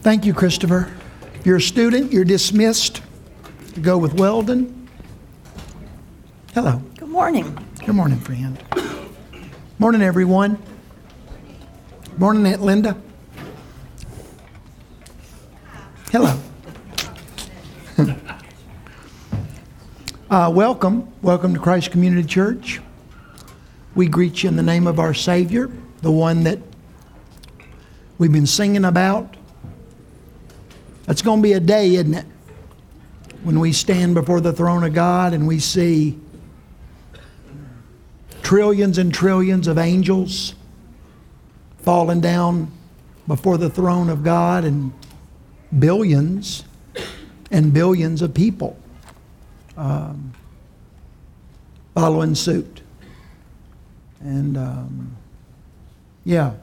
Thank you, Christopher. If you're a student, you're dismissed to go with Weldon. Hello. Good morning. Good morning, friend. Morning, everyone. Morning, Aunt Linda. Hello. uh, welcome. Welcome to Christ Community Church. We greet you in the name of our Savior, the one that we've been singing about. It's going to be a day, isn't it? When we stand before the throne of God and we see trillions and trillions of angels falling down before the throne of God and billions and billions of people um, following suit. And um, yeah,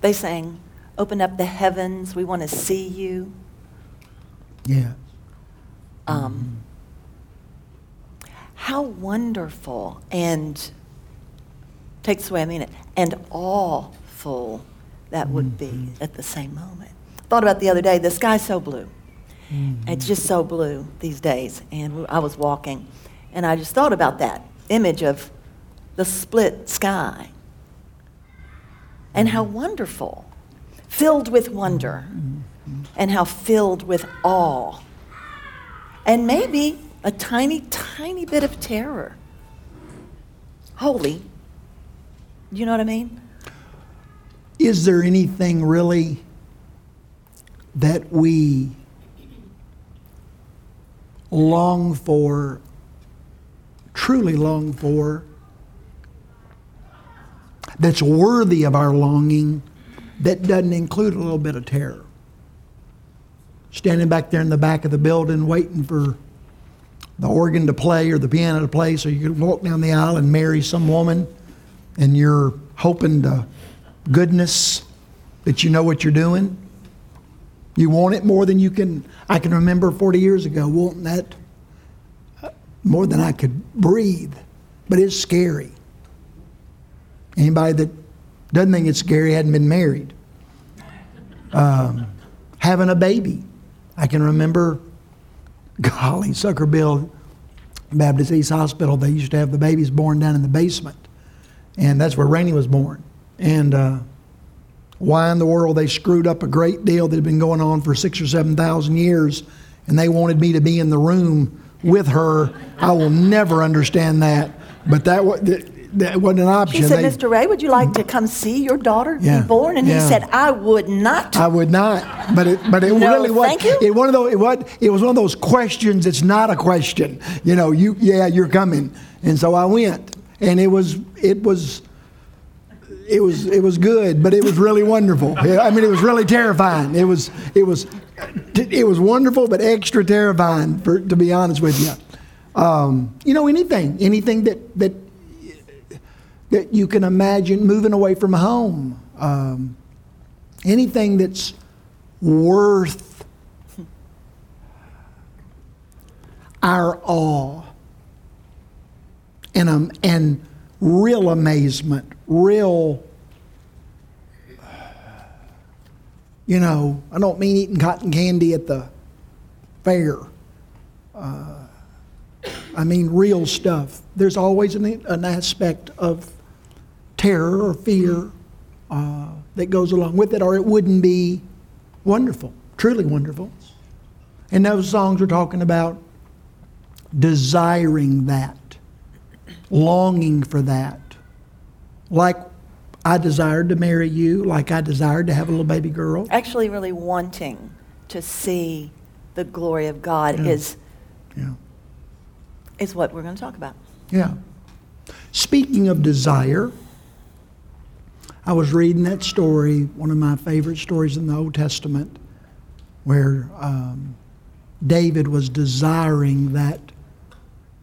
They sang, Open up the heavens, we want to see you. yeah. Um, mm-hmm. how wonderful and, takes away, I mean it, and awful that would be mm-hmm. at the same moment. Thought about the other day, the sky's so blue. Mm-hmm. It's just so blue these days. And I was walking, and I just thought about that image of the split sky. And how wonderful, filled with wonder, and how filled with awe, and maybe a tiny, tiny bit of terror. Holy. Do you know what I mean? Is there anything really that we long for, truly long for, that's worthy of our longing that doesn't include a little bit of terror? Standing back there in the back of the building waiting for the organ to play or the piano to play so you can walk down the aisle and marry some woman and you're hoping to goodness that you know what you're doing. You want it more than you can. I can remember 40 years ago wanting that more than I could breathe, but it's scary. Anybody that doesn't think it's scary hadn't been married. Um, having a baby. I can remember, golly, Suckerville Baptist East Hospital, they used to have the babies born down in the basement. And that's where Rainey was born. And uh, why in the world they screwed up a great deal that had been going on for six or 7,000 years, and they wanted me to be in the room with her. I will never understand that. But that, wa- that, wasn't an option. She said, They- Mr. Ray, would you like to come see your daughter Yeah, be born? And yeah. he said, I would not. I would not, but it, but it No, really was. thank you. It one of those. It was. It was one of those questions. It's not a question. You know. You yeah. You're coming, and so I went, and it was. It was. It was. It was good, but it was really wonderful. Yeah, I mean, it was really terrifying. It was. It was. It was wonderful, but extra terrifying. For to be honest with you, um, you know, anything, anything that that that you can imagine moving away from home. Um, anything that's worth our awe and, um, and real amazement, real, you know, I don't mean eating cotton candy at the fair. Uh, I mean real stuff. There's always an, an aspect of terror or fear uh, that goes along with it, or it wouldn't be wonderful, truly wonderful. And those songs are talking about desiring that, longing for that. Like I desired to marry you, like I desired to have a little baby girl. Actually, really wanting to see the glory of God Yeah. is, Yeah. is what we're going to talk about. Yeah. Speaking of desire, I was reading that story, one of my favorite stories in the Old Testament, where um, David was desiring that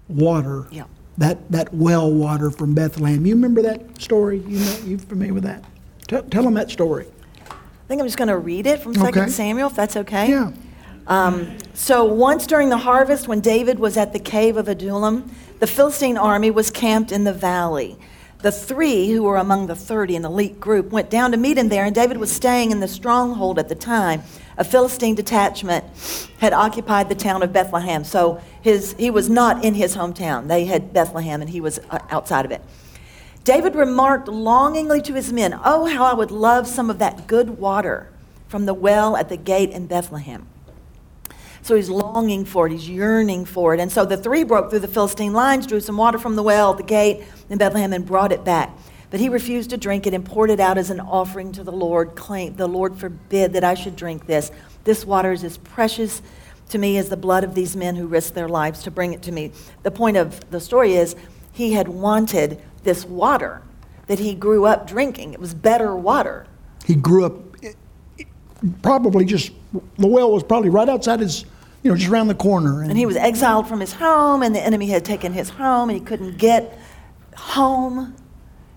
water, Yeah. that, that well water from Bethlehem. You remember that story? You know, you familiar with that? Tell, tell them that story. I think I'm just going to read it from 2 Okay. Samuel, if that's okay. Yeah. Um, so once during the harvest, when David was at the cave of Adullam, the Philistine army was camped in the valley. The three who were among the 30, an elite group, went down to meet him there, and David was staying in the stronghold at the time. A Philistine detachment had occupied the town of Bethlehem, so his, he was not in his hometown. They had Bethlehem, and he was uh, outside of it. David remarked longingly to his men, Oh, how I would love some of that good water from the well at the gate in Bethlehem. So he's longing for it, he's yearning for it. And so the three broke through the Philistine lines, drew some water from the well at the gate in Bethlehem, and brought it back. But he refused to drink it and poured it out as an offering to the Lord, claimed, The Lord forbid that I should drink this. This water is as precious to me as the blood of these men who risked their lives to bring it to me. The point of the story is he had wanted this water that he grew up drinking. It was better water. He grew up probably just, the well was probably right outside his, you know, just around the corner. And he was exiled from his home, and the enemy had taken his home, and he couldn't get home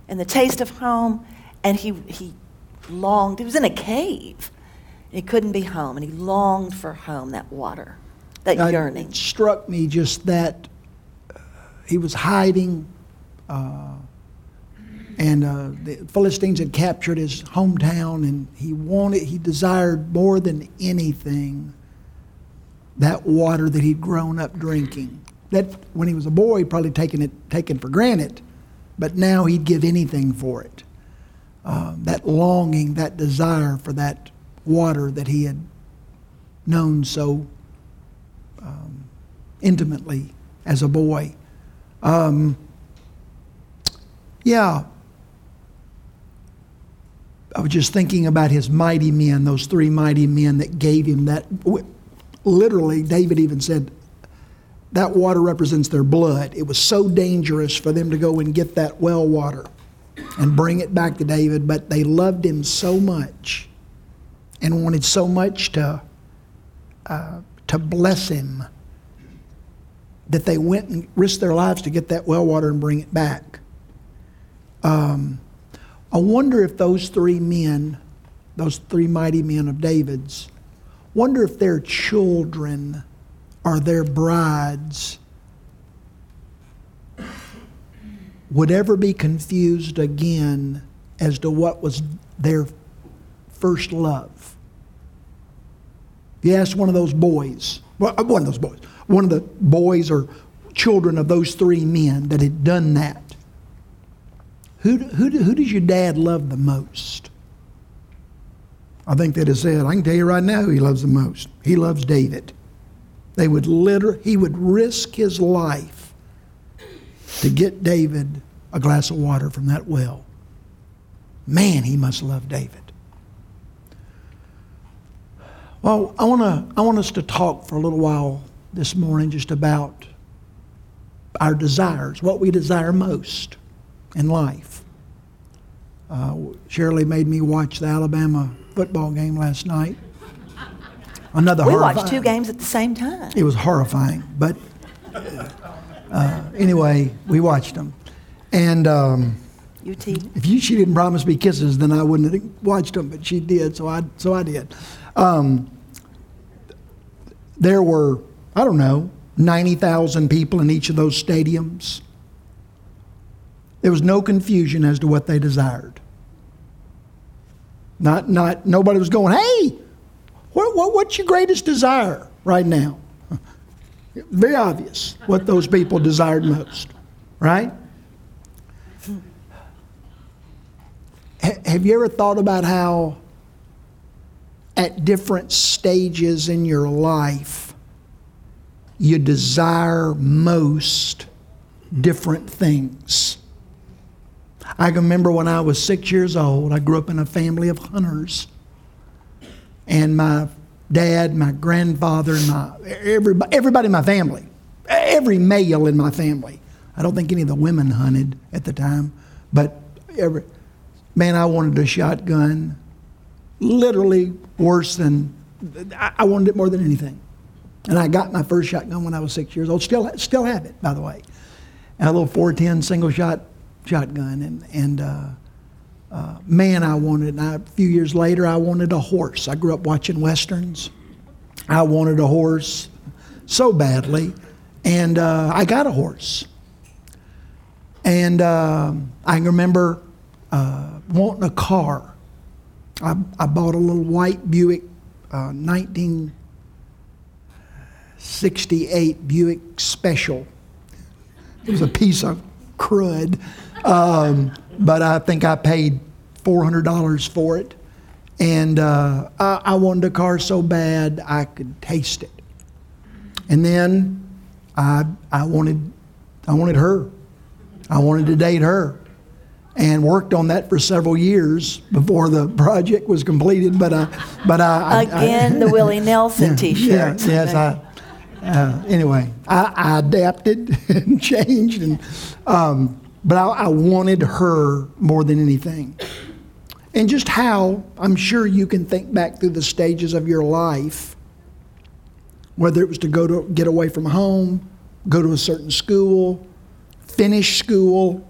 and the taste of home. And he, he longed, he was in a cave. He couldn't be home, and he longed for home, that water, that yearning. It struck me just that uh, he was hiding, uh, and uh, the Philistines had captured his hometown, and he wanted, he desired more than anything that water that he'd grown up drinking. That when he was a boy, he'd probably taken it taken for granted, but now he'd give anything for it. Uh, that longing, that desire for that water that he had known so um, intimately as a boy. Um, yeah. I was just thinking about his mighty men, those three mighty men that gave him that. Literally, David even said, that water represents their blood. It was so dangerous for them to go and get that well water and bring it back to David, but they loved him so much and wanted so much to, uh, to bless him that they went and risked their lives to get that well water and bring it back. Um, I wonder if those three men, those three mighty men of David's, wonder if their children or their brides would ever be confused again as to what was their first love. You ask one of those boys, well, uh, one of those boys, one of the boys or children of those three men that had done that, who, who, who does your dad love the most? I think they'd have said, I can tell you right now who he loves the most. He loves David. They would literally, he would risk his life to get David a glass of water from that well. Man, he must love David. Well, I want to I want us to talk for a little while this morning just about our desires, what we desire most in life. Uh, Shirley made me watch the Alabama football game last night. Another We horrifying- watched two games at the same time. it was horrifying, but uh, anyway, we watched them. And um, UT. if you, she didn't promise me kisses, then I wouldn't have watched them, but she did, so I, so I did. Um, there were, I don't know, 90,000 people in each of those stadiums. There was no confusion as to what they desired. Not, not, nobody was going, hey, what, what, what's your greatest desire right now? Very obvious what those people desired most, right? Ha- Have you ever thought about how, at different stages in your life, you desire most different things? I can remember when I was six years old, I grew up in a family of hunters. And my dad, my grandfather, my, everybody, everybody in my family, every male in my family. I don't think any of the women hunted at the time, but every, man, I wanted a shotgun, literally worse than, I wanted it more than anything. And I got my first shotgun when I was six years old. Still, still have it, by the way. A little 410 single shot shotgun. And, and uh, uh, man, I wanted, I, a few years later, I wanted a horse. I grew up watching Westerns. I wanted a horse so badly. And uh, I got a horse. And uh, I remember uh, wanting a car. I, I bought a little white Buick uh, 1968 Buick Special. It was a piece of crud, um, but I think I paid $400 for it. And uh, I, I wanted a car so bad I could taste it. And then I, I, wanted, I wanted her. I wanted to date her. And worked on that for several years before the project was completed. But, uh, but I, Again, I, the Willie Nelson t yeah, shirt. yes, I, uh, anyway, I, I adapted and changed, and um, but I, I wanted her more than anything. And just how I'm sure you can think back through the stages of your life, whether it was to go to get away from home, go to a certain school, finish school,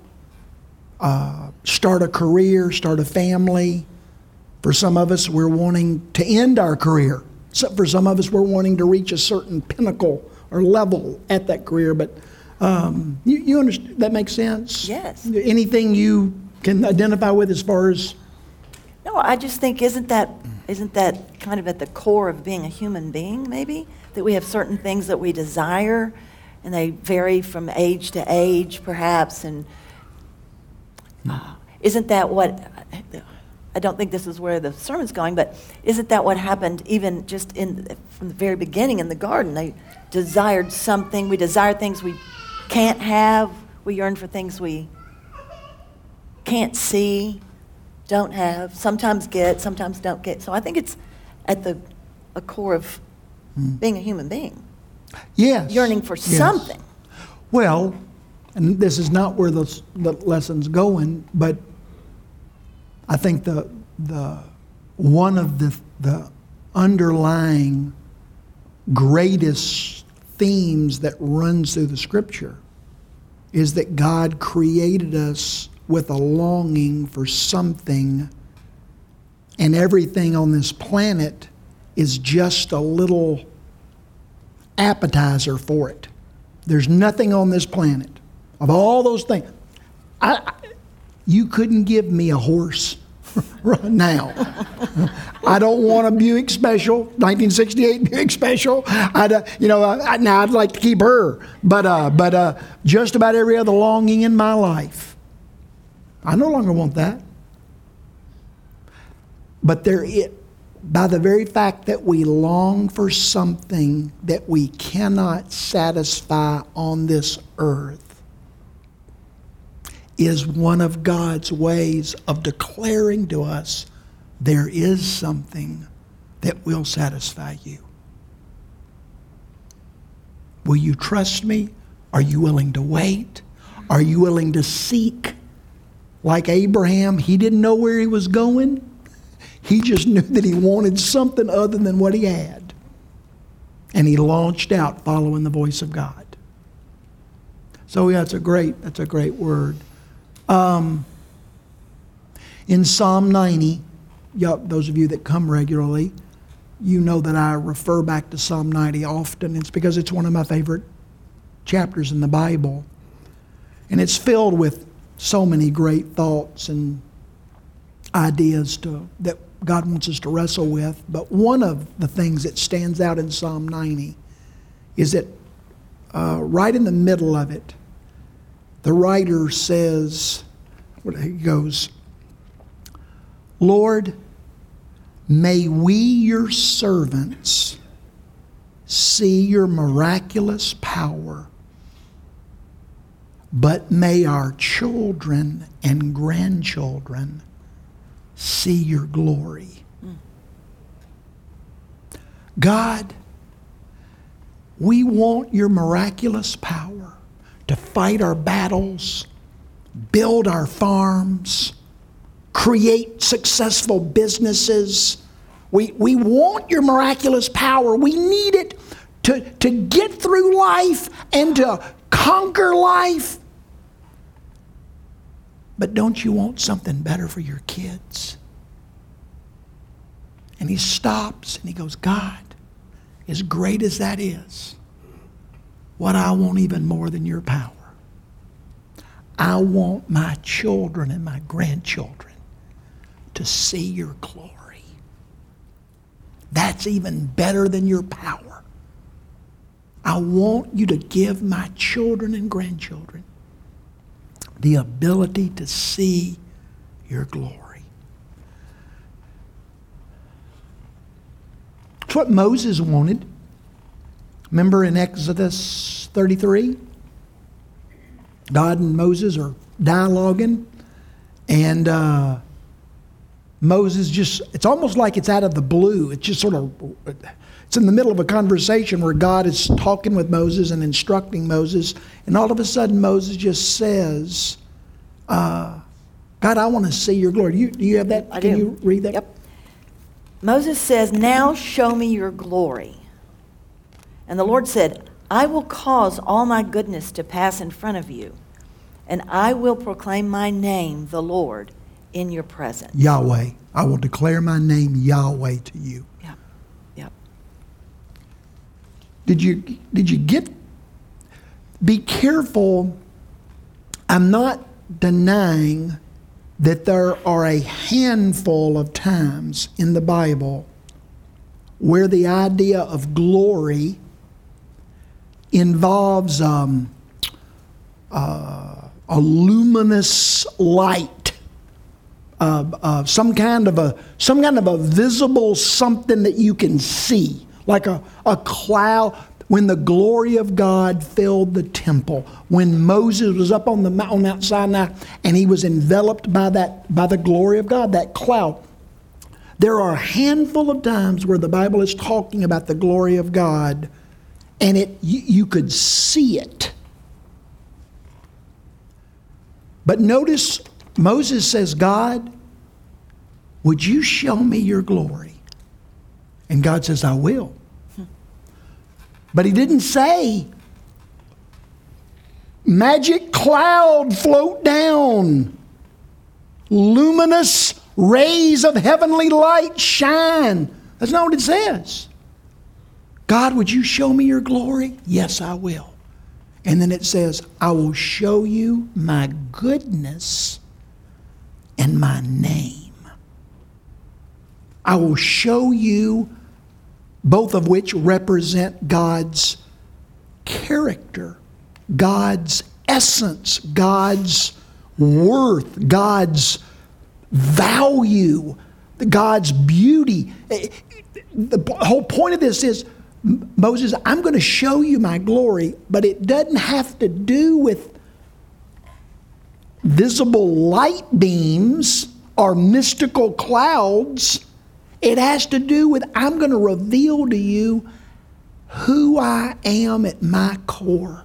uh, start a career, start a family. For some of us, we're wanting to end our career. So for some of us, we're wanting to reach a certain pinnacle or level at that career. But um, you, you understand? That makes sense. Yes. Anything you can identify with as far as No, I just think isn't that isn't that kind of at the core of being a human being? Maybe that we have certain things that we desire, and they vary from age to age, perhaps. And uh, isn't that what? I don't think this is where the sermon's going, but isn't that what happened even just in from the very beginning in the garden? They desired something. We desire things we can't have. We yearn for things we can't see, don't have, sometimes get, sometimes don't get. So I think it's at the a core of hmm. being a human being, yes, yearning for yes. something. Well, and this is not where the, the lesson's going, but I think the, the, one of the, the underlying greatest themes that runs through the scripture is that God created us with a longing for something, and everything on this planet is just a little appetizer for it. There's nothing on this planet of all those things. I, I- you couldn't give me a horse right now. I don't want a Buick Special, 1968 Buick Special. I'd, uh, you know, I, now I'd like to keep her, but uh, but uh, just about every other longing in my life, I no longer want that. But there, it, by the very fact that we long for something that we cannot satisfy on this earth, is one of God's ways of declaring to us there is something that will satisfy you. Will you trust me? Are you willing to wait? Are you willing to seek? Like Abraham, he didn't know where he was going. He just knew that he wanted something other than what he had. And he launched out following the voice of God. So yeah, that's a great, that's a great word. Um, in Psalm 90, yeah, those of you that come regularly, you know that I refer back to Psalm 90 often. It's because it's one of my favorite chapters in the Bible. And it's filled with so many great thoughts and ideas to, that God wants us to wrestle with. But one of the things that stands out in Psalm 90 is that uh, right in the middle of it, the writer says, he goes, Lord, may we, your servants, see your miraculous power, but may our children and grandchildren see your glory. God, we want your miraculous power to fight our battles, build our farms, create successful businesses. We, we want your miraculous power. We need it to, to get through life and to conquer life. But don't you want something better for your kids? And he stops and he goes, God, as great as that is, what I want even more than your power, I want my children and my grandchildren to see your glory. That's even better than your power. I want you to give my children and grandchildren the ability to see your glory. It's what Moses wanted. Remember in Exodus 33? God and Moses are dialoguing, and uh, Moses just, it's almost like it's out of the blue. It's just sort of, it's in the middle of a conversation where God is talking with Moses and instructing Moses, and all of a sudden Moses just says, uh, God, I want to see your glory. Do you, do you have that? I Can do. you read that? Yep. Moses says, Now show me your glory. And the Lord said, I will cause all my goodness to pass in front of you, and I will proclaim my name, the Lord, in your presence. Yahweh. I will declare my name Yahweh to you. Yep. Yep. Did you did you get be careful I'm not denying that there are a handful of times in the Bible where the idea of glory involves um, uh, a luminous light, uh, uh, some kind of a some kind of a visible something that you can see, like a, a cloud. When the glory of God filled the temple, when Moses was up on the mount, on Mount Sinai and he was enveloped by that by the glory of God, that cloud. There are a handful of times where the Bible is talking about the glory of God, and it you, you could see it. But notice Moses says, God, would you show me your glory? And God says, I will. But he didn't say, magic cloud float down, luminous rays of heavenly light shine. That's not what it says. God, would you show me your glory? Yes, I will. And then it says, I will show you my goodness and my name. I will show you, both of which represent God's character, God's essence, God's worth, God's value, God's beauty. Eh, eh, the whole point of this is Moses, I'm going to show you my glory, but it doesn't have to do with visible light beams or mystical clouds. It has to do with I'm going to reveal to you who I am at my core.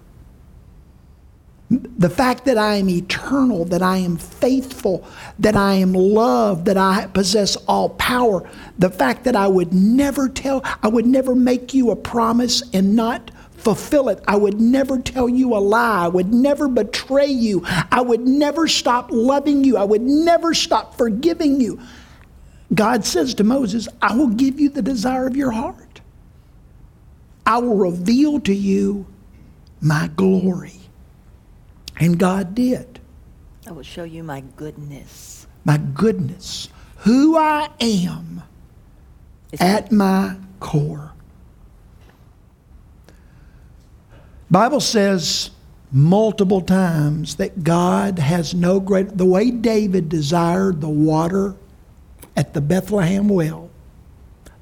The fact that I am eternal, that I am faithful, that I am loved, that I possess all power. The fact that I would never tell, I would never make you a promise and not fulfill it. I would never tell you a lie. I would never betray you. I would never stop loving you. I would never stop forgiving you. God says to Moses, I will give you the desire of your heart. I will reveal to you my glory. And God did. I will show you my goodness. My goodness, who I am It's at my core. Bible says multiple times that God has no great the way David desired the water at the Bethlehem well.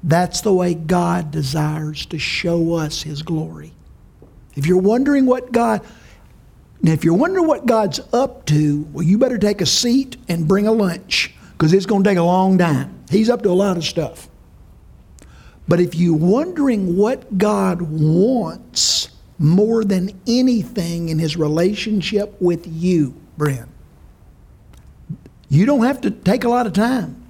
That's the way God desires to show us his glory. If you're wondering what God now, if you're wondering what God's up to, well, you better take a seat and bring a lunch because it's going to take a long time. He's up to a lot of stuff. But if you're wondering what God wants more than anything in his relationship with you, Brent, you don't have to take a lot of time.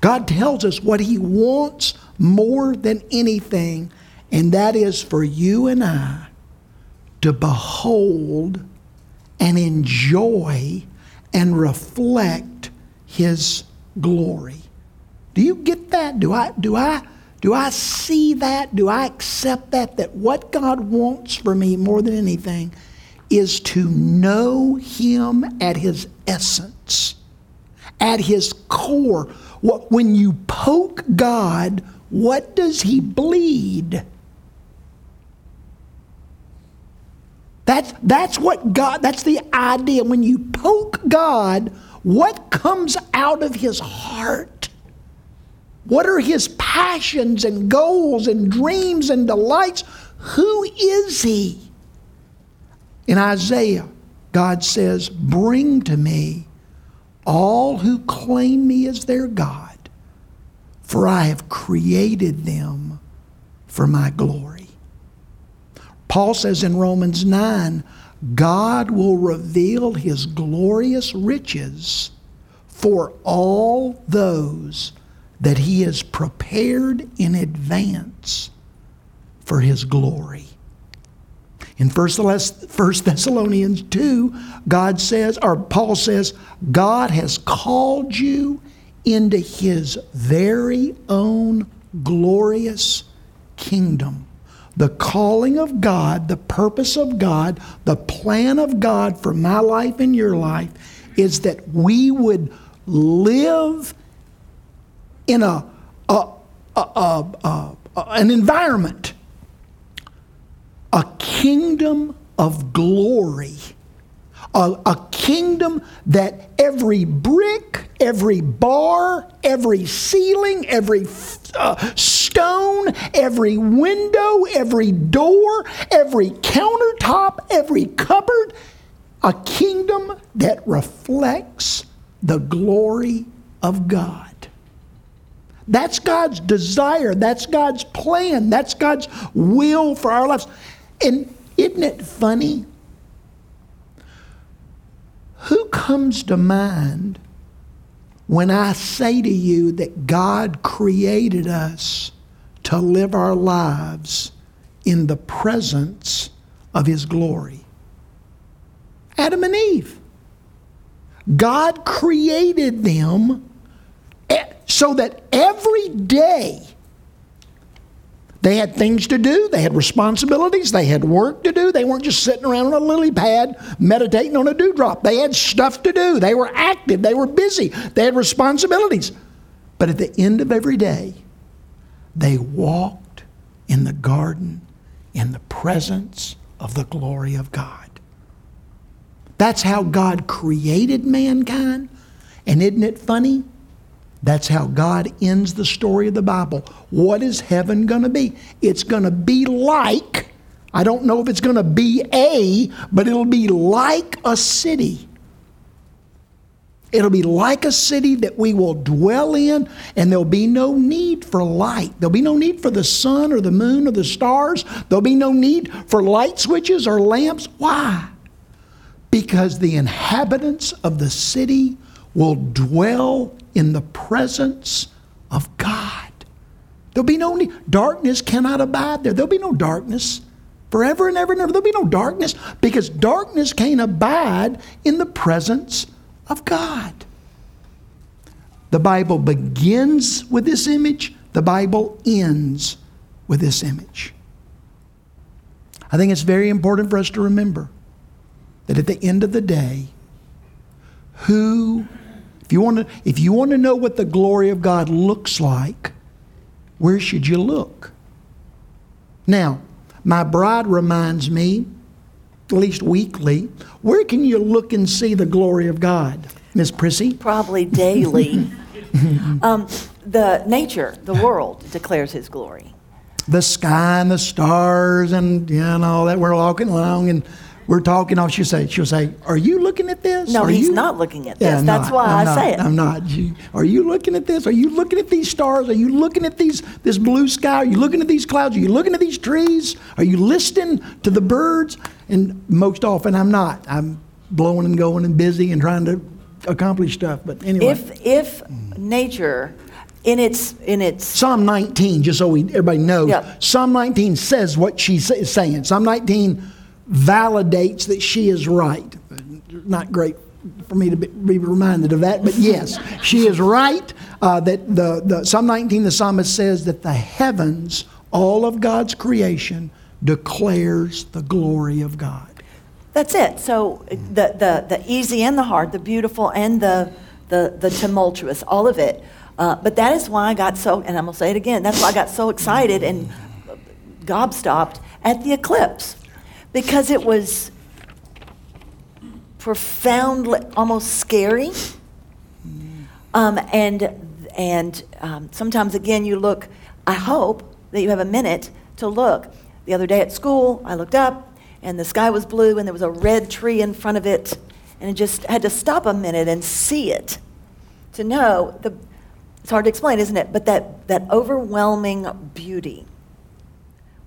God tells us what he wants more than anything, and that is for you and I to behold and enjoy and reflect his glory. Do you get that? Do I do I do I see that? Do I accept that that what God wants for me more than anything is to know Him at His essence, at His core. What when you poke God, what does He bleed? That's, that's what God, that's the idea. When you poke God, what comes out of His heart? What are His passions and goals and dreams and delights? Who is He? In Isaiah, God says, Bring to me all who claim me as their God, for I have created them for my glory. Paul says in Romans 9, God will reveal his glorious riches for all those that he has prepared in advance for his glory. In 1 Thessalonians 2, God says, or Paul says, God has called you into his very own glorious kingdom. The calling of God, the purpose of God, the plan of God for my life and your life is that we would live in a, a, a, a an environment a kingdom of glory. A, a, kingdom that every brick, every bar, every ceiling, every uh, stone, every window, every door, every countertop, every cupboard, a kingdom that reflects the glory of God. That's God's desire. That's God's plan. That's God's will for our lives. And isn't it funny? Who comes to mind when I say to you that God created us to live our lives in the presence of His glory? Adam and Eve. God created them eh, so that every day they had things to do, they had responsibilities, they had work to do. They weren't just sitting around on a lily pad meditating on a dewdrop. They had stuff to do. They were active, they were busy, they had responsibilities. But at the end of every day, they walked in the garden in the presence of the glory of God. That's how God created mankind. And isn't it funny? That's how God ends the story of the Bible. What is heaven going to be? It's going to be like, I don't know if it's going to be a, but it'll be like a city. It'll be like a city that we will dwell in, and there'll be no need for light. There'll be no need for the sun or the moon or the stars. There'll be no need for light switches or lamps. Why? Because the inhabitants of the city will dwell in the presence of God. There'll be no need. Darkness cannot abide there. There'll be no darkness forever and ever and ever. There'll be no darkness because darkness can't abide in the presence of God. The Bible begins with this image, the Bible ends with this image. I think it's very important for us to remember that at the end of the day, who if you want to, if you want to know what the glory of God looks like, where should you look? Now, my bride reminds me, at least weekly, where can you look and see the glory of God, Miss Prissy? Probably daily. um, the nature, the world declares His glory. The sky and the stars and you know that we're walking along and we're talking, oh, she'll say, she'll say, are you looking at this? No, are he's you? not looking at this. Yeah, That's not. why I'm I not. say it. I'm not. Are you looking at this? Are you looking at these stars? Are you looking at these this blue sky? Are you looking at these clouds? Are you looking at these trees? Are you listening to the birds? And most often, I'm not. I'm blowing and going and busy and trying to accomplish stuff. But anyway, if if nature in its in its Psalm 19, just so we, everybody knows, Yeah. Psalm 19 says what she's saying. Psalm 19 validates that she is right. Not great for me to be, reminded of that, but yes, she is right. Uh, that the, the Psalm 19, the psalmist says that the heavens, all of God's creation, declares the glory of God. That's it. So the, the, the easy and the hard, the beautiful and the, the, the tumultuous, all of it. Uh, but that is why I got so, and I'm going to say it again, that's why I got so excited and gobstopped at the eclipse. Because it was profoundly, almost scary. Um, and and um, sometimes, again, you look, I hope that you have a minute to look. The other day at school, I looked up and the sky was blue and there was a red tree in front of it. And I just had to stop a minute and see it to know the, it's hard to explain, isn't it? But that, that overwhelming beauty,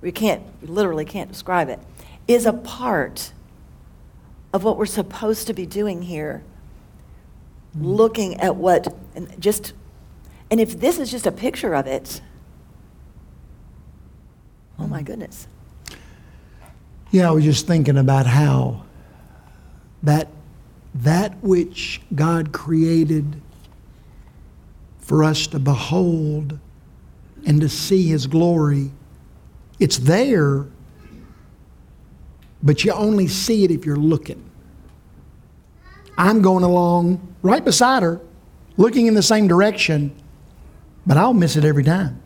we can't, literally can't describe it, is a part of what we're supposed to be doing here. Mm. Looking at what, and just, and if this is just a picture of it, oh my mm. goodness. Yeah, I was just thinking about how that that which God created for us to behold and to see his glory, it's there, but you only see it if you're looking. I'm going along right beside her, looking in the same direction, but I'll miss it every time.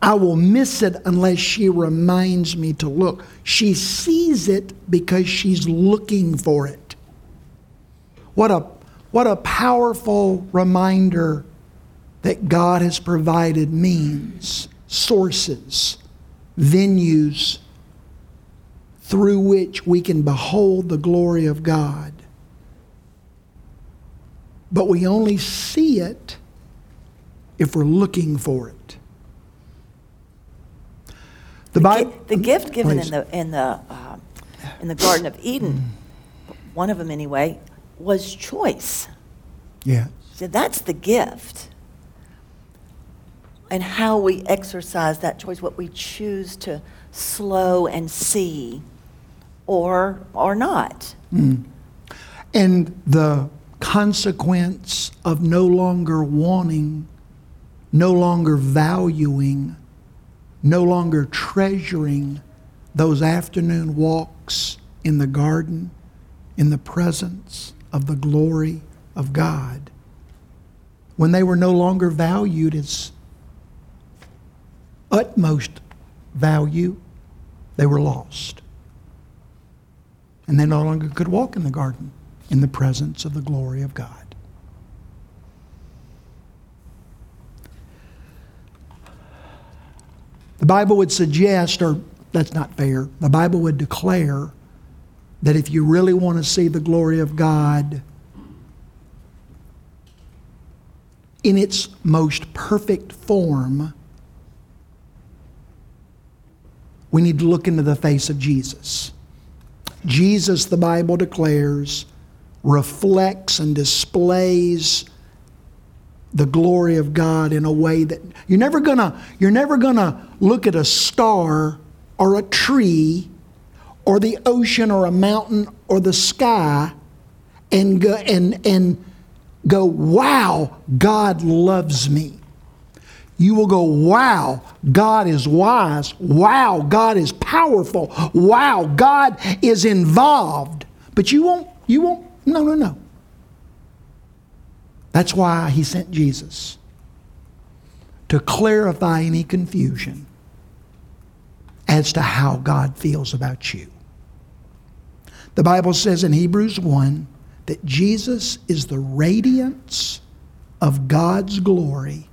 I will miss it unless she reminds me to look. She sees it because she's looking for it. What a, what a powerful reminder that God has provided means, sources, venues through which we can behold the glory of God. But we only see it if we're looking for it. The, Bible, the gift given in the in the uh, in the Garden of Eden, one of them anyway, was choice. Yeah. So that's the gift. And how we exercise that choice, what we choose to slow and see or or not. Mm. And the consequence of no longer wanting, no longer valuing, no longer treasuring those afternoon walks in the garden in the presence of the glory of God. When they were no longer valued as utmost value, they were lost. And they no longer could walk in the garden in the presence of the glory of God. The Bible would suggest, or that's not fair, the Bible would declare that if you really want to see the glory of God in its most perfect form, we need to look into the face of Jesus. Jesus, the Bible declares, reflects and displays the glory of God in a way that you're never gonna you're never gonna look at a star or a tree or the ocean or a mountain or the sky and go and and go wow God loves me you will go wow God is wise. Wow God is powerful. Wow God is involved. But you won't you won't no no no. That's why he sent Jesus to clarify any confusion as to how God feels about you. The Bible says in Hebrews 1 that Jesus is the radiance of God's glory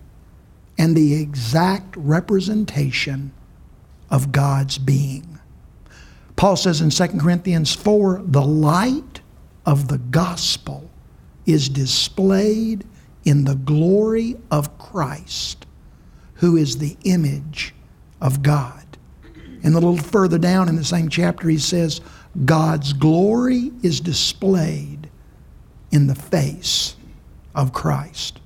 and the exact representation of God's being. Paul says in 2 Corinthians 4 the light of the gospel is displayed in the glory of Christ, who is the image of God. And a little further down in the same chapter, he says, God's glory is displayed in the face of Christ.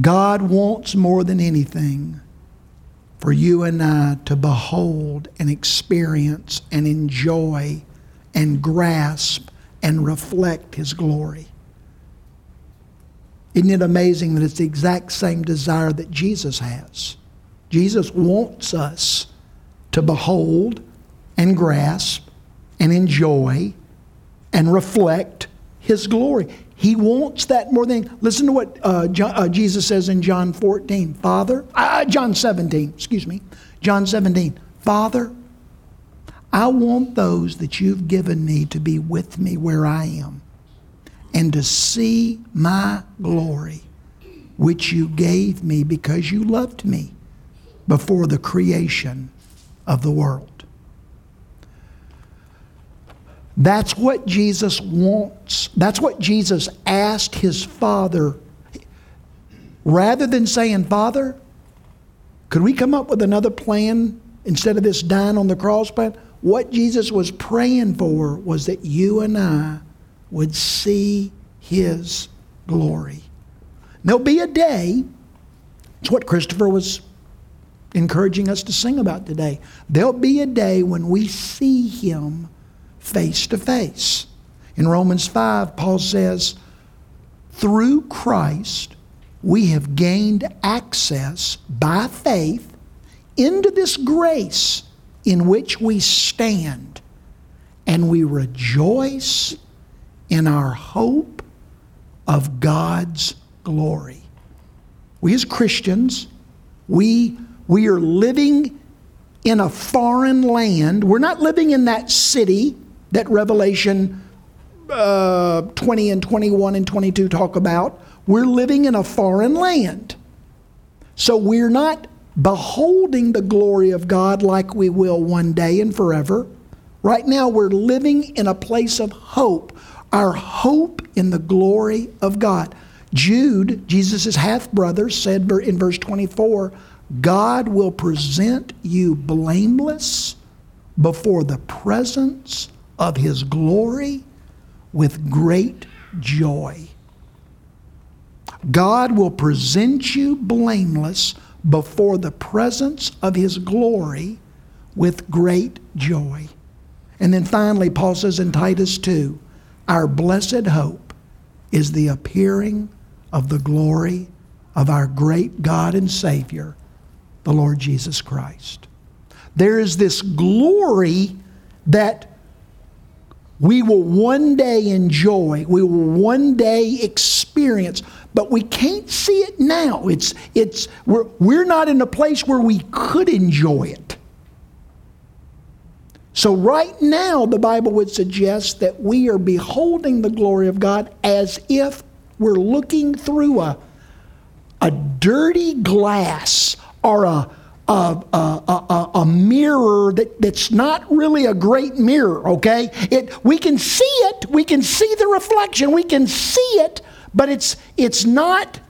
God wants more than anything for you and I to behold and experience and enjoy and grasp and reflect His glory. Isn't it amazing that it's the exact same desire that Jesus has? Jesus wants us to behold and grasp and enjoy and reflect His glory. He wants that more than. Listen to what uh, John, uh, Jesus says in John 14. Father, uh, John 17, excuse me. John 17. Father, I want those that you've given me to be with me where I am and to see my glory, which you gave me because you loved me before the creation of the world. That's what Jesus wants. That's what Jesus asked his Father. Rather than saying, Father, could we come up with another plan instead of this dying on the cross plan? What Jesus was praying for was that you and I would see his glory. There'll be a day, it's what Christopher was encouraging us to sing about today. There'll be a day when we see him face to face. In Romans 5, Paul says, Through Christ, we have gained access by faith into this grace in which we stand and we rejoice in our hope of God's glory. We as Christians, we, we are living in a foreign land. We're not living in that city that Revelation uh, 20 and 21 and 22 talk about. We're living in a foreign land. So we're not beholding the glory of God like we will one day and forever. Right now, we're living in a place of hope, our hope in the glory of God. Jude, Jesus' half brother, said in verse 24, God will present you blameless before the presence of his glory with great joy. God will present you blameless before the presence of his glory with great joy. And then finally, Paul says in Titus 2 our blessed hope is the appearing of the glory of our great God and Savior, the Lord Jesus Christ. There is this glory that we will one day enjoy, we will one day experience, but we can't see it now. It's, it's, we're, we're not in a place where we could enjoy it. So, right now, the Bible would suggest that we are beholding the glory of God as if we're looking through a, a dirty glass or a, a, a, a, a, mirror that, that's not really a great mirror, okay? It, we can see it, we can see the reflection, we can see it, but it's, it's not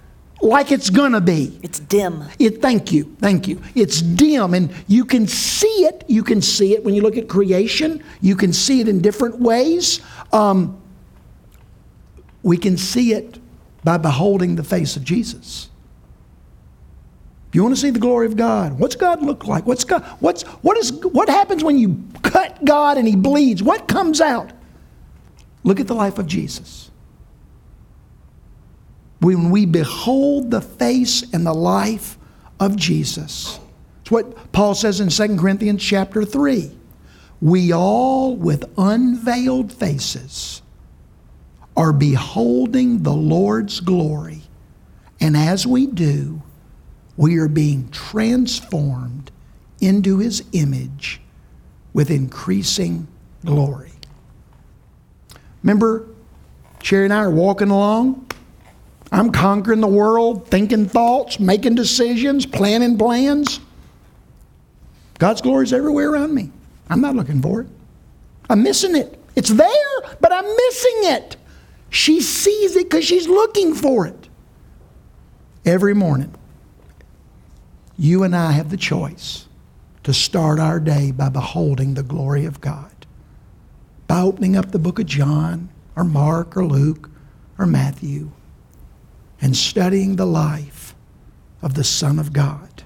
like it's gonna be. It's dim. It, thank you, thank you. It's dim, and you can see it. You can see it when you look at creation. You can see it in different ways. Um, we can see it by beholding the face of Jesus. You want to see the glory of God? What's God look like? What's God? What's what is what happens when you cut God and He bleeds? What comes out? Look at the life of Jesus. When we behold the face and the life of Jesus, it's what Paul says in 2 Corinthians chapter 3. We all, with unveiled faces, are beholding the Lord's glory. And as we do, we are being transformed into his image with increasing glory. Remember, Sherry and I are walking along. I'm conquering the world, thinking thoughts, making decisions, planning plans. God's glory is everywhere around me. I'm not looking for it. I'm missing it. It's there, but I'm missing it. She sees it because she's looking for it every morning you and I have the choice to start our day by beholding the glory of God. By opening up the book of John or Mark or Luke or Matthew and studying the life of the Son of God.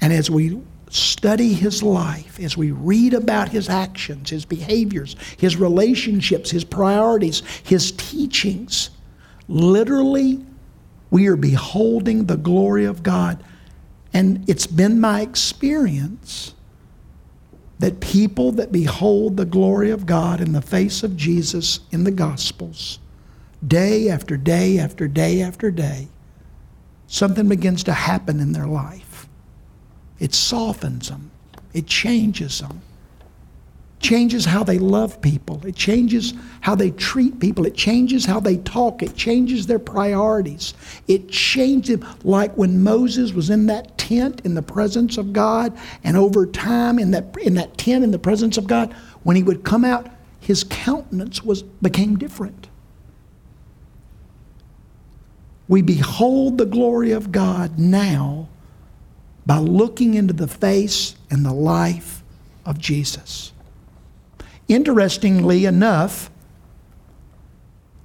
And as we study his life, as we read about his actions, his behaviors, his relationships, his priorities, his teachings, literally, we are beholding the glory of God and it's been my experience that people that behold the glory of God in the face of Jesus in the Gospels, day after day after day after day, something begins to happen in their life. It softens them, it changes them changes how they love people. It changes how they treat people. It changes how they talk. It changes their priorities. It changes them like when Moses was in that tent in the presence of God, and over time in that in that tent in the presence of God, when he would come out, his countenance was became different. We behold the glory of God now by looking into the face and the life of Jesus. Interestingly enough,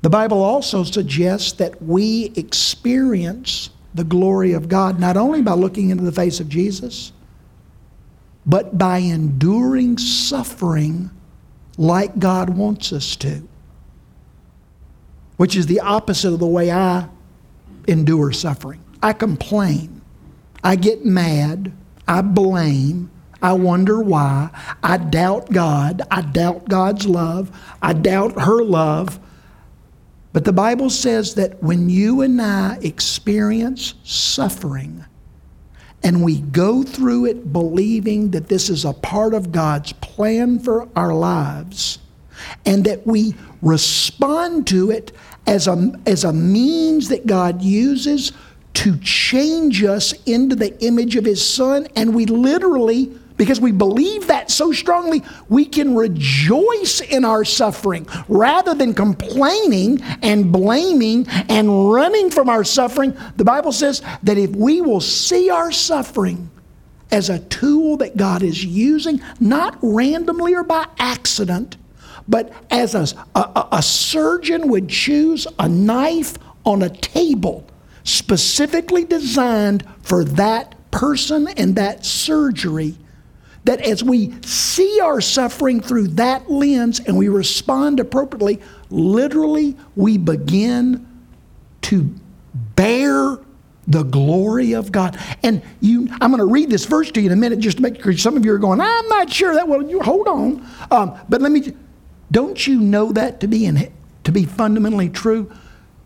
the Bible also suggests that we experience the glory of God not only by looking into the face of Jesus, but by enduring suffering like God wants us to, which is the opposite of the way I endure suffering. I complain, I get mad, I blame, I wonder why. I doubt God. I doubt God's love. I doubt her love. But the Bible says that when you and I experience suffering and we go through it believing that this is a part of God's plan for our lives and that we respond to it as a, as a means that God uses to change us into the image of His Son, and we literally because we believe that so strongly, we can rejoice in our suffering rather than complaining and blaming and running from our suffering. The Bible says that if we will see our suffering as a tool that God is using, not randomly or by accident, but as a, a, a surgeon would choose a knife on a table specifically designed for that person and that surgery that as we see our suffering through that lens and we respond appropriately, literally we begin to bear the glory of God. And you, I'm going to read this verse to you in a minute just to make sure some of you are going, I'm not sure that. Well, you hold on. Um, but let me, don't you know that to be, in, to be fundamentally true?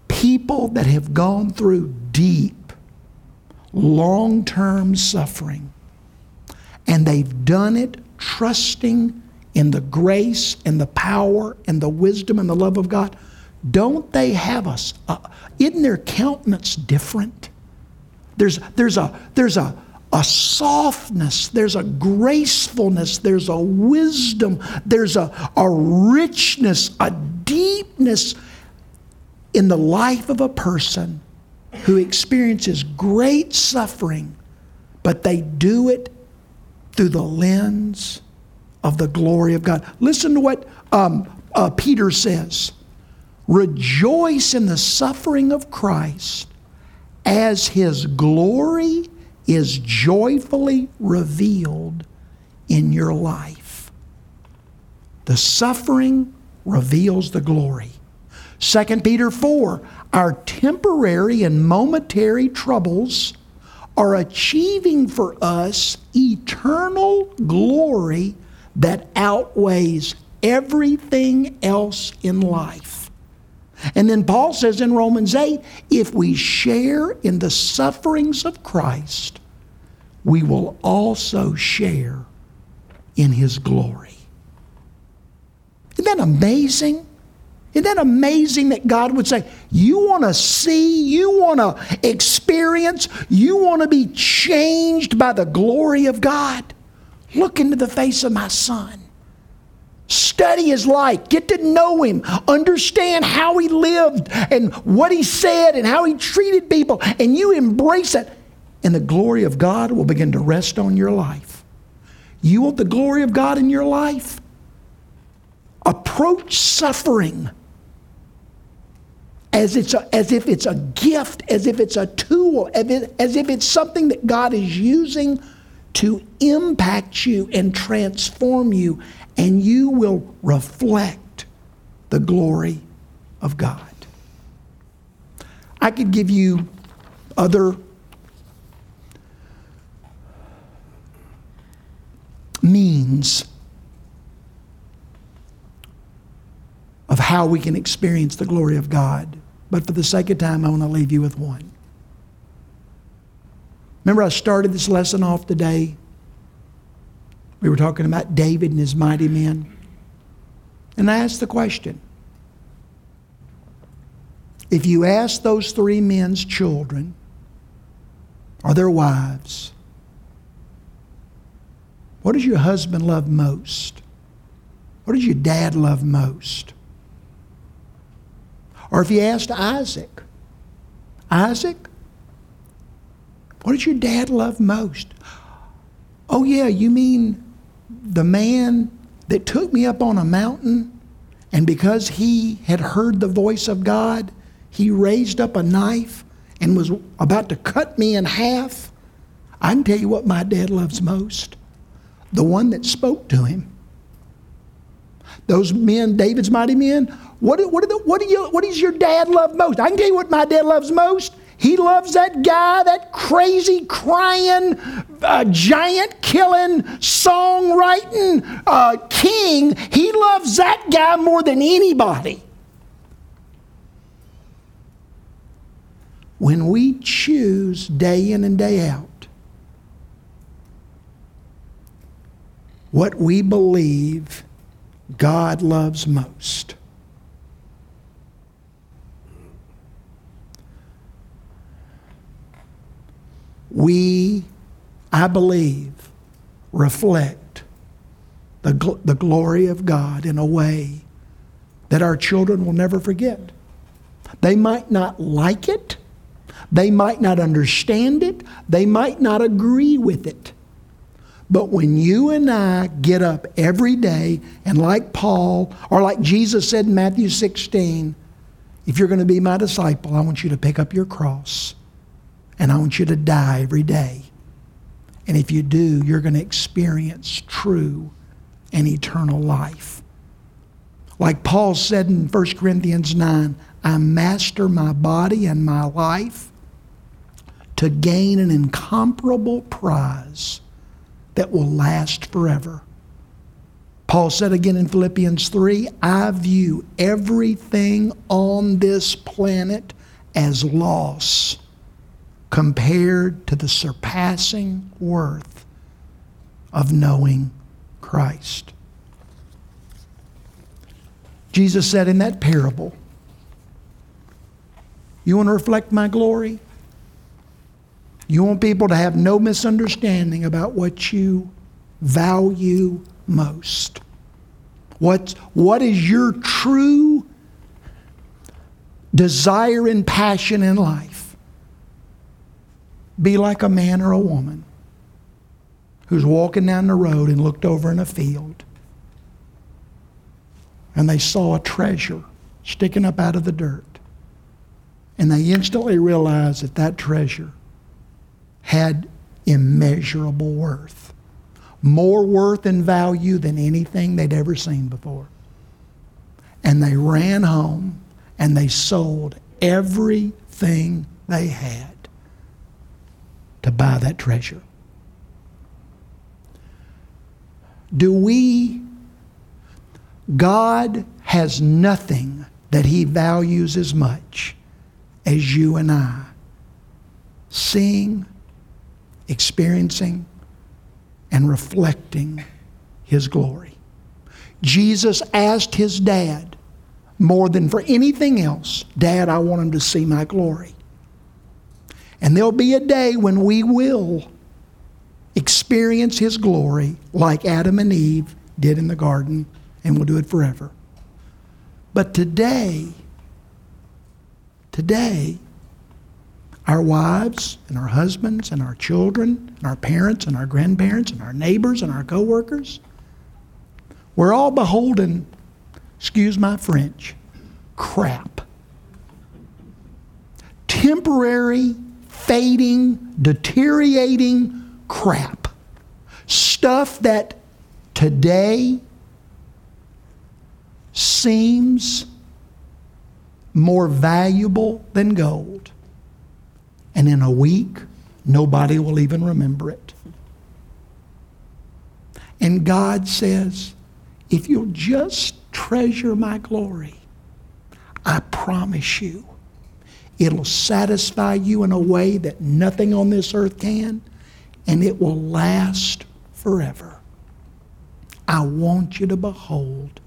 People that have gone through deep, long term suffering and they've done it trusting in the grace and the power and the wisdom and the love of God. Don't they have us? Uh, isn't their countenance different? There's, there's, a, there's a, a softness, there's a gracefulness, there's a wisdom, there's a, a richness, a deepness in the life of a person who experiences great suffering, but they do it through the lens of the glory of God. Listen to what um, uh, Peter says Rejoice in the suffering of Christ as his glory is joyfully revealed in your life. The suffering reveals the glory. 2 Peter 4 Our temporary and momentary troubles are achieving for us eternal glory that outweighs everything else in life. And then Paul says in Romans 8 if we share in the sufferings of Christ, we will also share in his glory. Isn't that amazing? Isn't that amazing that God would say, You want to see, you want to experience, you want to be changed by the glory of God? Look into the face of my son. Study his life, get to know him, understand how he lived and what he said and how he treated people, and you embrace it, and the glory of God will begin to rest on your life. You want the glory of God in your life? Approach suffering as, it's a, as if it's a gift, as if it's a tool, as if, as if it's something that God is using to impact you and transform you, and you will reflect the glory of God. I could give you other means of how we can experience the glory of God. But for the sake of time, I want to leave you with one. Remember, I started this lesson off today. We were talking about David and his mighty men. And I asked the question if you ask those three men's children or their wives, what does your husband love most? What does your dad love most? Or if you asked Isaac, Isaac, what did your dad love most? Oh, yeah, you mean the man that took me up on a mountain, and because he had heard the voice of God, he raised up a knife and was about to cut me in half? I can tell you what my dad loves most the one that spoke to him. Those men, David's mighty men, what, what, the, what, do you, what does your dad love most? I can tell you what my dad loves most. He loves that guy, that crazy, crying, uh, giant killing, songwriting uh, king. He loves that guy more than anybody. When we choose day in and day out what we believe God loves most, we, I believe, reflect the, gl- the glory of God in a way that our children will never forget. They might not like it, they might not understand it, they might not agree with it. But when you and I get up every day, and like Paul, or like Jesus said in Matthew 16, if you're going to be my disciple, I want you to pick up your cross and I want you to die every day. And if you do, you're going to experience true and eternal life. Like Paul said in 1 Corinthians 9, I master my body and my life to gain an incomparable prize that will last forever. Paul said again in Philippians 3 I view everything on this planet as loss compared to the surpassing worth of knowing Christ. Jesus said in that parable, You want to reflect my glory? You want people to have no misunderstanding about what you value most. What's, what is your true desire and passion in life? be like a man or a woman who's walking down the road and looked over in a field and they saw a treasure sticking up out of the dirt. And they instantly realized that that treasure had immeasurable worth, more worth and value than anything they'd ever seen before. And they ran home and they sold everything they had to buy that treasure. Do we, God has nothing that He values as much as you and I seeing, experiencing, and reflecting His glory. Jesus asked His dad more than for anything else, Dad, I want him to see my glory. And there'll be a day when we will experience His glory like Adam and Eve did in the garden, and we'll do it forever. But today, today, our wives and our husbands and our children and our parents and our grandparents and our neighbors and our coworkers, we're all beholden, excuse my French, crap. Temporary fading, deteriorating crap. Stuff that today seems more valuable than gold. And in a week, nobody will even remember it. And God says, if you'll just treasure my glory, I promise you, it'll satisfy you in a way that nothing on this earth can, and it will last forever. I want you to behold.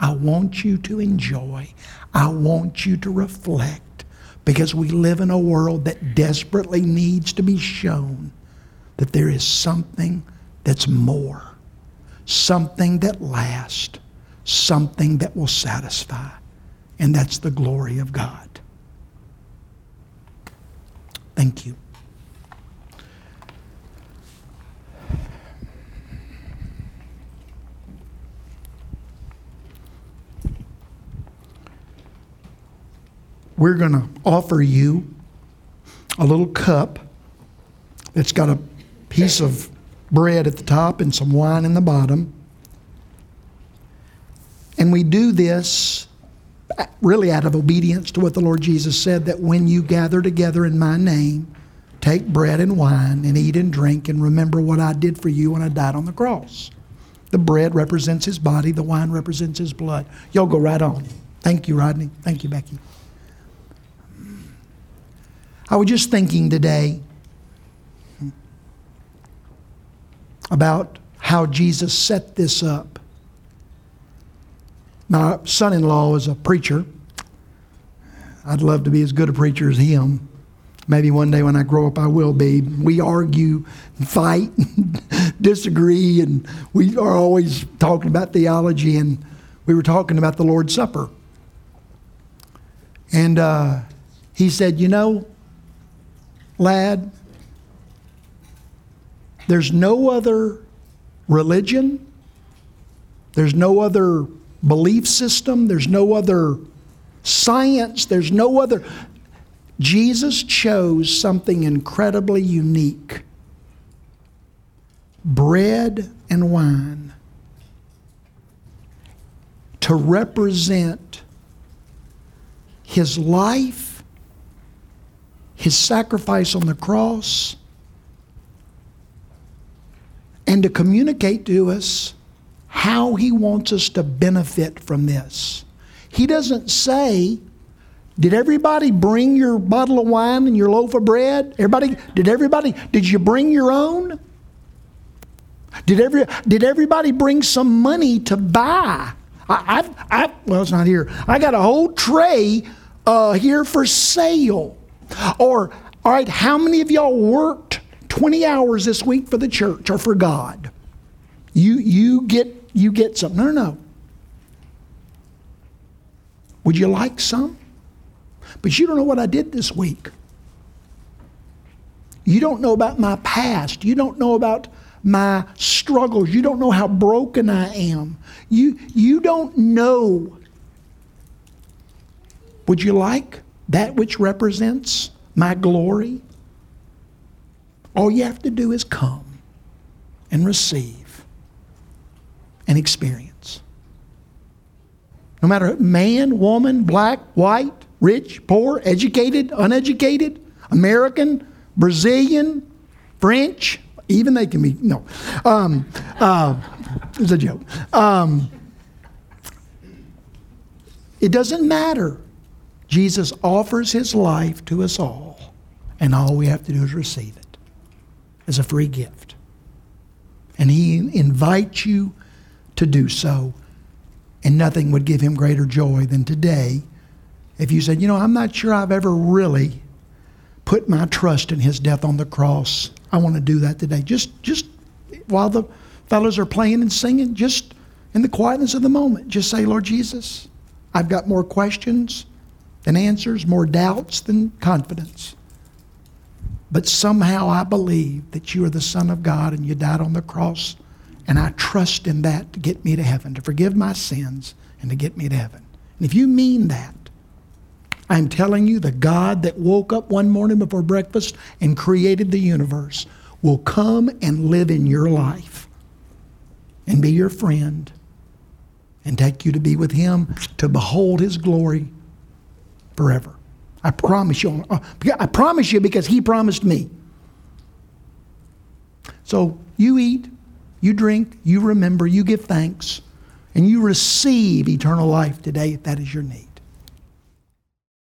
I want you to enjoy. I want you to reflect because we live in a world that desperately needs to be shown that there is something that's more, something that lasts, something that will satisfy, and that's the glory of God. Thank you. We're going to offer you a little cup that's got a piece of bread at the top and some wine in the bottom. And we do this really out of obedience to what the Lord Jesus said that when you gather together in my name, take bread and wine and eat and drink and remember what I did for you when I died on the cross. The bread represents his body, the wine represents his blood. Y'all go right on. Thank you, Rodney. Thank you, Becky. I was just thinking today about how Jesus set this up. My son in law is a preacher. I'd love to be as good a preacher as him. Maybe one day when I grow up, I will be. We argue, fight, disagree, and we are always talking about theology. And we were talking about the Lord's Supper. And uh, he said, You know, lad, there's no other religion, there's no other belief system, there's no other science, there's no other. Jesus chose something incredibly unique bread and wine to represent his life his sacrifice on the cross, and to communicate to us how he wants us to benefit from this. He doesn't say, did everybody bring your bottle of wine and your loaf of bread? Everybody, did everybody, did you bring your own? Did, every, did everybody bring some money to buy? I, I, well, it's not here. I got a whole tray uh, here for sale. Or, all right, how many of y'all worked 20 hours this week for the church or for God? You, you, get, you get something. No, no, no. Would you like some? But you don't know what I did this week. You don't know about my past. You don't know about my struggles. You don't know how broken I am. You, you don't know. Would you like that which represents my glory, all you have to do is come and receive and experience. No matter man, woman, black, white, rich, poor, educated, uneducated, American, Brazilian, French, even they can be, no. Um, uh, it's a joke. Um, it doesn't matter Jesus offers his life to us all, and all we have to do is receive it as a free gift. And he invites you to do so, and nothing would give him greater joy than today if you said, You know, I'm not sure I've ever really put my trust in his death on the cross. I want to do that today. Just, just while the fellows are playing and singing, just in the quietness of the moment, just say, Lord Jesus, I've got more questions than answers, more doubts than confidence. But somehow I believe that you are the Son of God and you died on the cross, and I trust in that to get me to heaven, to forgive my sins, and to get me to heaven. And if you mean that, I'm telling you, the God that woke up one morning before breakfast and created the universe will come and live in your life and be your friend and take you to be with Him to behold His glory forever. I promise you. Uh, I promise you because He promised me. So you eat, you drink, you remember, you give thanks, and you receive eternal life today if that is your need.